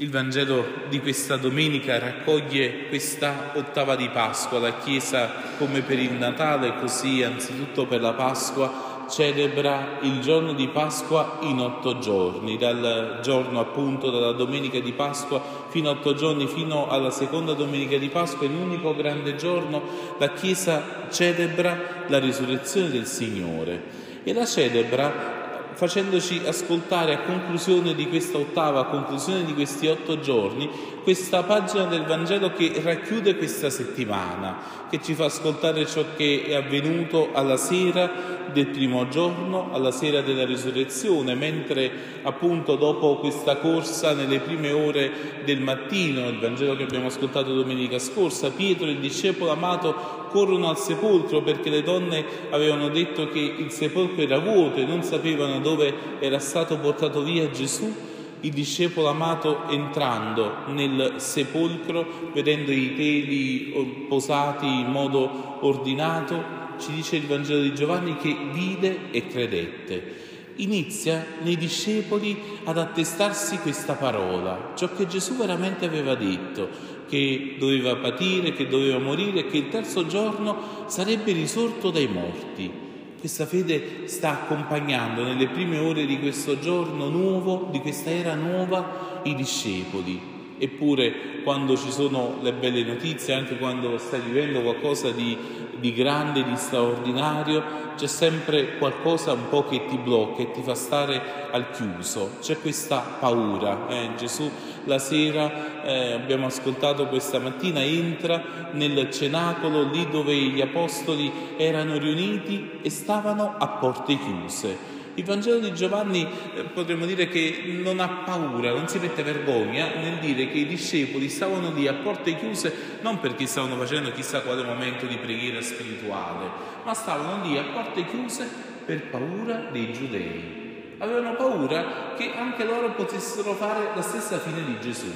Il Vangelo di questa domenica raccoglie questa ottava di Pasqua. La Chiesa, come per il Natale, così anzitutto per la Pasqua, celebra il giorno di Pasqua in otto giorni, dal giorno appunto della domenica di Pasqua fino a otto giorni, fino alla seconda domenica di Pasqua, in un unico grande giorno, la Chiesa celebra la risurrezione del Signore e la celebra facendoci ascoltare a conclusione di questa ottava, a conclusione di questi otto giorni, questa pagina del Vangelo che racchiude questa settimana, che ci fa ascoltare ciò che è avvenuto alla sera del primo giorno, alla sera della risurrezione, mentre appunto dopo questa corsa nelle prime ore del mattino, il Vangelo che abbiamo ascoltato domenica scorsa, Pietro, il discepolo amato, corrono al sepolcro perché le donne avevano detto che il sepolcro era vuoto e non sapevano dove era stato portato via Gesù, il discepolo amato entrando nel sepolcro, vedendo i peli posati in modo ordinato, ci dice il Vangelo di Giovanni che vide e credette. Inizia nei discepoli ad attestarsi questa parola, ciò che Gesù veramente aveva detto, che doveva patire, che doveva morire e che il terzo giorno sarebbe risorto dai morti. Questa fede sta accompagnando nelle prime ore di questo giorno nuovo, di questa era nuova, i discepoli. Eppure quando ci sono le belle notizie, anche quando stai vivendo qualcosa di, di grande, di straordinario, c'è sempre qualcosa un po' che ti blocca e ti fa stare al chiuso. C'è questa paura. Eh? Gesù la sera, eh, abbiamo ascoltato questa mattina, entra nel cenacolo lì dove gli apostoli erano riuniti e stavano a porte chiuse. Il Vangelo di Giovanni eh, potremmo dire che non ha paura, non si mette vergogna nel dire che i discepoli stavano lì a porte chiuse non perché stavano facendo chissà quale momento di preghiera spirituale, ma stavano lì a porte chiuse per paura dei giudei. Avevano paura che anche loro potessero fare la stessa fine di Gesù.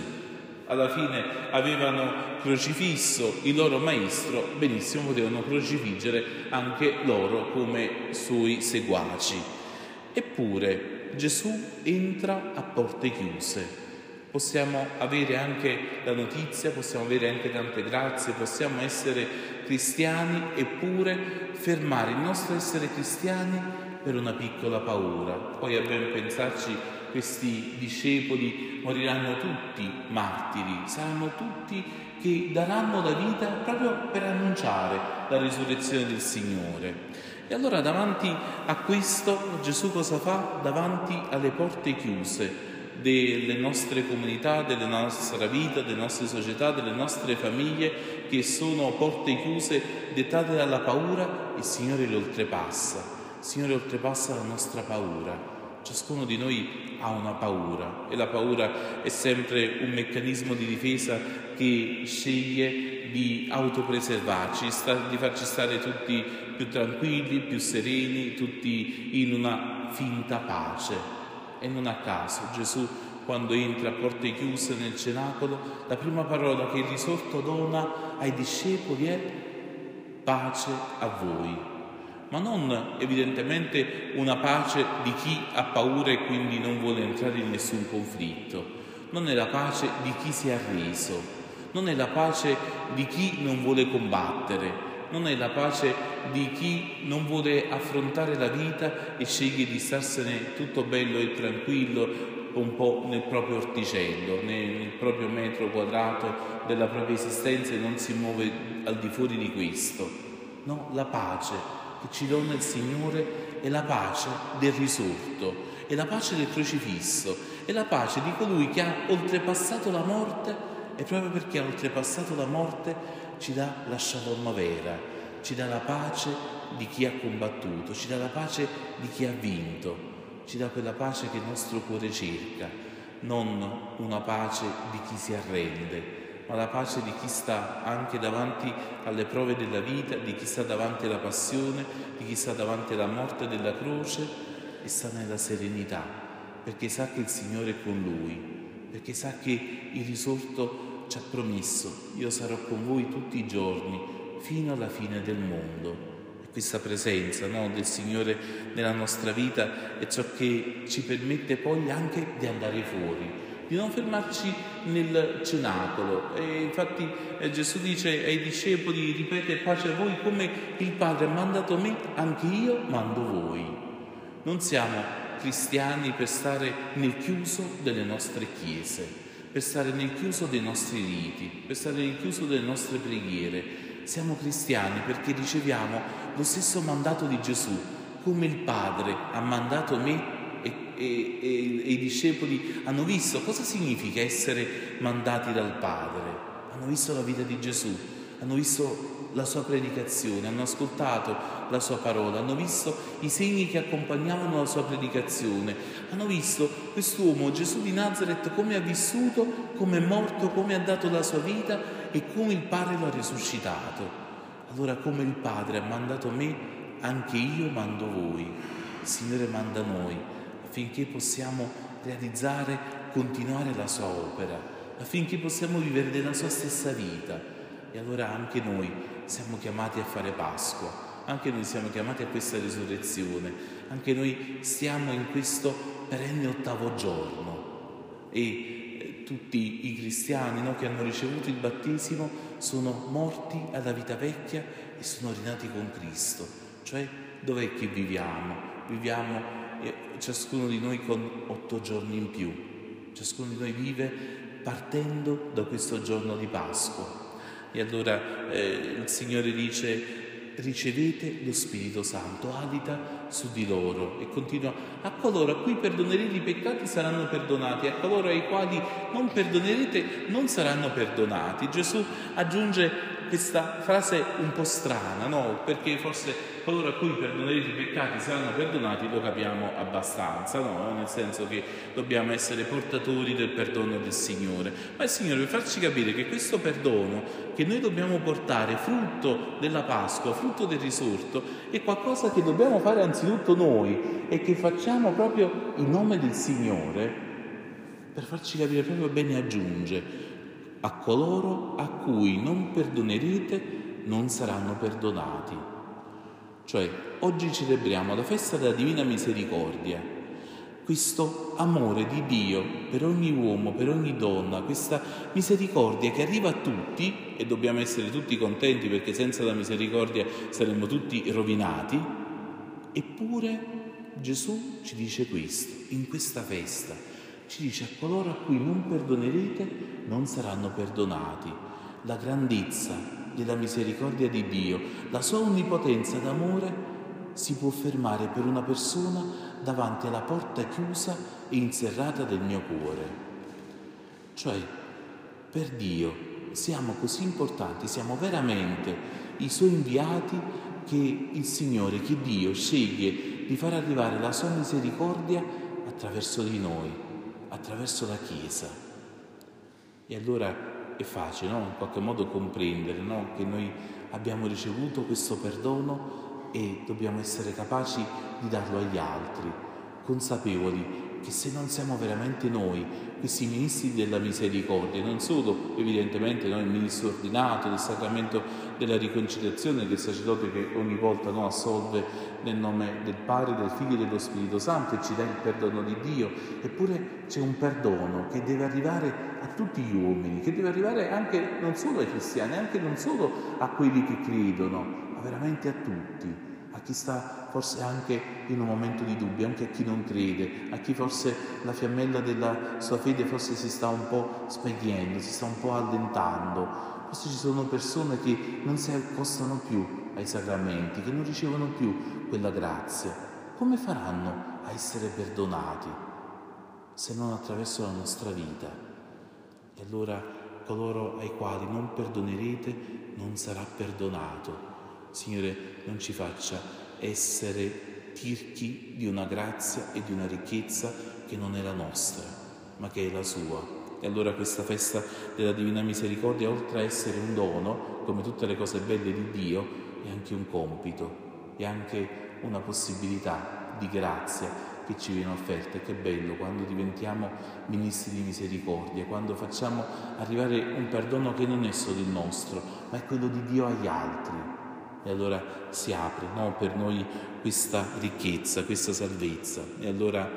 Alla fine avevano crocifisso il loro maestro, benissimo potevano crocifiggere anche loro come suoi seguaci. Eppure Gesù entra a porte chiuse. Possiamo avere anche la notizia, possiamo avere anche tante grazie, possiamo essere cristiani eppure fermare il nostro essere cristiani per una piccola paura. Poi a ben pensarci questi discepoli moriranno tutti martiri, saranno tutti che daranno la vita proprio per annunciare la risurrezione del Signore. E allora davanti a questo Gesù cosa fa? Davanti alle porte chiuse delle nostre comunità, della nostra vita, delle nostre società, delle nostre famiglie, che sono porte chiuse dettate dalla paura, il Signore le oltrepassa. Il Signore oltrepassa la nostra paura. Ciascuno di noi ha una paura e la paura è sempre un meccanismo di difesa che sceglie di autopreservarci, di farci stare tutti più tranquilli, più sereni, tutti in una finta pace. E non a caso Gesù, quando entra a porte chiuse nel cenacolo, la prima parola che il risorto dona ai discepoli è pace a voi. Ma non evidentemente una pace di chi ha paura e quindi non vuole entrare in nessun conflitto. Non è la pace di chi si è arreso, non è la pace di chi non vuole combattere, non è la pace di chi non vuole affrontare la vita e sceglie di starsene tutto bello e tranquillo un po' nel proprio orticello, nel proprio metro quadrato della propria esistenza e non si muove al di fuori di questo. No, la pace che ci dona il Signore è la pace del risorto, è la pace del crocifisso, è la pace di colui che ha oltrepassato la morte e proprio perché ha oltrepassato la morte ci dà la shalom vera, ci dà la pace di chi ha combattuto, ci dà la pace di chi ha vinto, ci dà quella pace che il nostro cuore cerca, non una pace di chi si arrende, ma la pace di chi sta anche davanti alle prove della vita, di chi sta davanti alla passione, di chi sta davanti alla morte della croce e sta nella serenità, perché sa che il Signore è con lui, perché sa che il risorto ci ha promesso, io sarò con voi tutti i giorni fino alla fine del mondo. E questa presenza no, del Signore nella nostra vita è ciò che ci permette poi anche di andare fuori, di non fermarci nel cenacolo. E infatti eh, Gesù dice ai discepoli, ripete pace a voi come il Padre ha mandato me, anche io mando voi. Non siamo cristiani per stare nel chiuso delle nostre chiese, per stare nel chiuso dei nostri riti, per stare nel chiuso delle nostre preghiere. Siamo cristiani perché riceviamo lo stesso mandato di Gesù, come il Padre ha mandato me e, e, e, i discepoli hanno visto cosa significa essere mandati dal Padre. Hanno visto la vita di Gesù, hanno visto la sua predicazione, hanno ascoltato la sua parola, hanno visto i segni che accompagnavano la sua predicazione, hanno visto quest'uomo Gesù di Nazareth come ha vissuto, come è morto, come ha dato la sua vita e come il Padre lo ha risuscitato. Allora come il Padre ha mandato me, anche io mando voi. Il Signore manda noi affinché possiamo realizzare, continuare la sua opera, affinché possiamo vivere della sua stessa vita. E allora anche noi siamo chiamati a fare Pasqua, anche noi siamo chiamati a questa risurrezione, anche noi stiamo in questo perenne ottavo giorno e tutti i cristiani no, che hanno ricevuto il battesimo sono morti alla vita vecchia e sono rinati con Cristo. Cioè dov'è che viviamo? Viviamo eh, ciascuno di noi con otto giorni in più, ciascuno di noi vive partendo da questo giorno di Pasqua. E allora eh, il Signore dice ricevete lo Spirito Santo, abita su di loro e continua a coloro a cui perdonerete i peccati saranno perdonati, a coloro ai quali non perdonerete non saranno perdonati. Gesù aggiunge questa frase un po' strana, no? Perché forse coloro a cui perdonerete i peccati saranno perdonati lo capiamo abbastanza, no? Nel senso che dobbiamo essere portatori del perdono del Signore. Ma il Signore per farci capire che questo perdono che noi dobbiamo portare, frutto della Pasqua, frutto del risorto, è qualcosa che dobbiamo fare anzitutto noi e che facciamo proprio in nome del Signore, per farci capire proprio bene aggiunge a coloro a cui non perdonerete non saranno perdonati. Cioè, oggi celebriamo la festa della Divina Misericordia, questo amore di Dio per ogni uomo, per ogni donna, questa misericordia che arriva a tutti, e dobbiamo essere tutti contenti perché senza la misericordia saremmo tutti rovinati, eppure Gesù ci dice questo, in questa festa ci dice a coloro a cui non perdonerete non saranno perdonati. La grandezza della misericordia di Dio, la sua onnipotenza d'amore si può fermare per una persona davanti alla porta chiusa e inserrata del mio cuore. Cioè, per Dio siamo così importanti, siamo veramente i suoi inviati che il Signore, che Dio sceglie di far arrivare la sua misericordia attraverso di noi attraverso la Chiesa. E allora è facile, no? in qualche modo comprendere no? che noi abbiamo ricevuto questo perdono e dobbiamo essere capaci di darlo agli altri, consapevoli che se non siamo veramente noi, questi ministri della misericordia, non solo evidentemente noi il ministro ordinato del sacramento della riconciliazione, che è il sacerdote che ogni volta no, assolve nel nome del Padre, del Figlio e dello Spirito Santo e ci dà il perdono di Dio, eppure c'è un perdono che deve arrivare a tutti gli uomini, che deve arrivare anche non solo ai cristiani, anche non solo a quelli che credono, ma veramente a tutti a chi sta forse anche in un momento di dubbio, anche a chi non crede, a chi forse la fiammella della sua fede forse si sta un po' spegnendo, si sta un po' allentando. Forse ci sono persone che non si accostano più ai sacramenti, che non ricevono più quella grazia. Come faranno a essere perdonati se non attraverso la nostra vita? E allora coloro ai quali non perdonerete non sarà perdonato. Signore, non ci faccia essere tirchi di una grazia e di una ricchezza che non è la nostra, ma che è la sua. E allora questa festa della Divina Misericordia, oltre a essere un dono, come tutte le cose belle di Dio, è anche un compito, è anche una possibilità di grazia che ci viene offerta. E che bello quando diventiamo ministri di misericordia, quando facciamo arrivare un perdono che non è solo il nostro, ma è quello di Dio agli altri e allora si apre no, per noi questa ricchezza, questa salvezza. E allora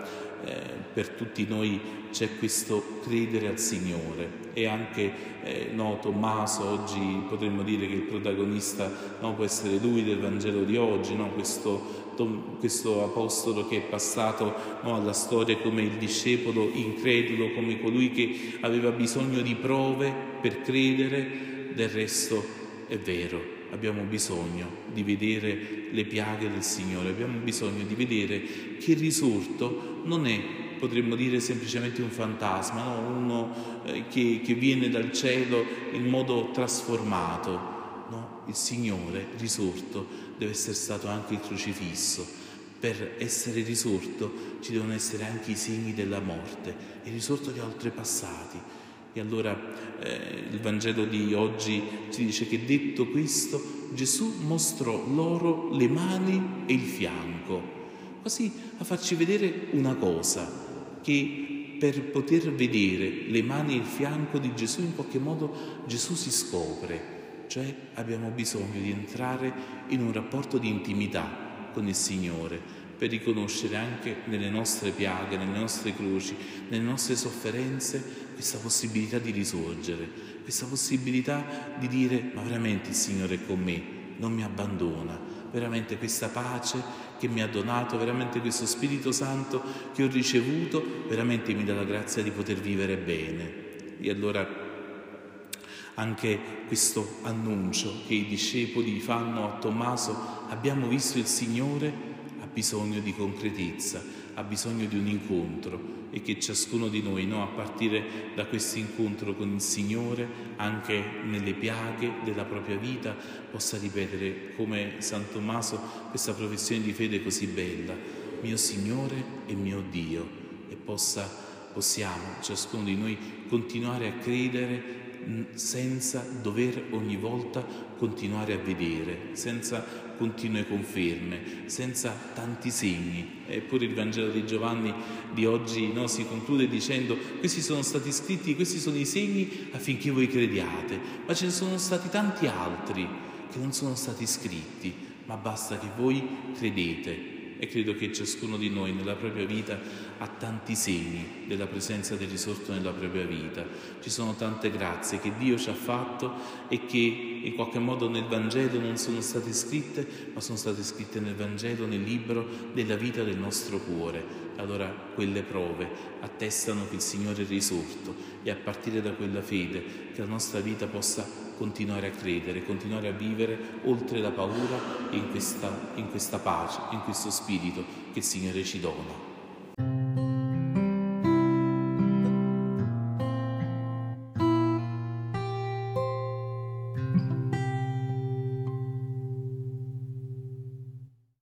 eh, per tutti noi c'è questo credere al Signore. E anche eh, no, Tommaso oggi potremmo dire che il protagonista no, può essere lui del Vangelo di oggi, no, questo, questo, apostolo che è passato no, alla storia come il discepolo incredulo, come colui che aveva bisogno di prove per credere, del resto è vero, abbiamo bisogno di vedere le piaghe del Signore, abbiamo bisogno di vedere che il risorto non è, potremmo dire, semplicemente un fantasma, no? uno eh, che, che, viene dal cielo in modo trasformato. No? Il Signore risorto deve essere stato anche il crocifisso. Per essere risorto ci devono essere anche i segni della morte, il risorto che ha oltrepassati e allora eh, il Vangelo di oggi ci dice che detto questo Gesù mostrò loro le mani e il fianco, così a farci vedere una cosa, che per poter vedere le mani e il fianco di Gesù in qualche modo Gesù si scopre, cioè abbiamo bisogno di entrare in un rapporto di intimità con il Signore per riconoscere anche nelle nostre piaghe, nelle nostre croci, nelle nostre sofferenze questa possibilità di risorgere, questa possibilità di dire ma veramente il Signore è con me, non mi abbandona, veramente questa pace che mi ha donato, veramente questo Spirito Santo che ho ricevuto, veramente mi dà la grazia di poter vivere bene. E allora anche questo annuncio che i discepoli fanno a Tommaso, abbiamo visto il Signore, bisogno di concretezza, ha bisogno di un incontro e che ciascuno di noi, no, a partire da questo incontro con il Signore, anche nelle piaghe della propria vita, possa ripetere come San Tommaso questa professione di fede così bella, mio Signore e mio Dio, e possa, possiamo ciascuno di noi continuare a credere senza dover ogni volta continuare a vedere, senza continue conferme, senza tanti segni. Eppure il Vangelo di Giovanni di oggi no, si conclude dicendo questi sono stati scritti, questi sono i segni affinché voi crediate, ma ce ne sono stati tanti altri che non sono stati scritti, ma basta che voi credete e credo che ciascuno di noi nella propria vita ha tanti segni della presenza del risorto nella propria vita. Ci sono tante grazie che Dio ci ha fatto e che in qualche modo nel Vangelo non sono state scritte, ma sono state scritte nel Vangelo, nel libro della vita del nostro cuore. Allora quelle prove attestano che il Signore è risorto e a partire da quella fede che la nostra vita possa continuare a credere, continuare a vivere oltre la paura in questa, in questa pace, in questo spirito che il Signore ci dona.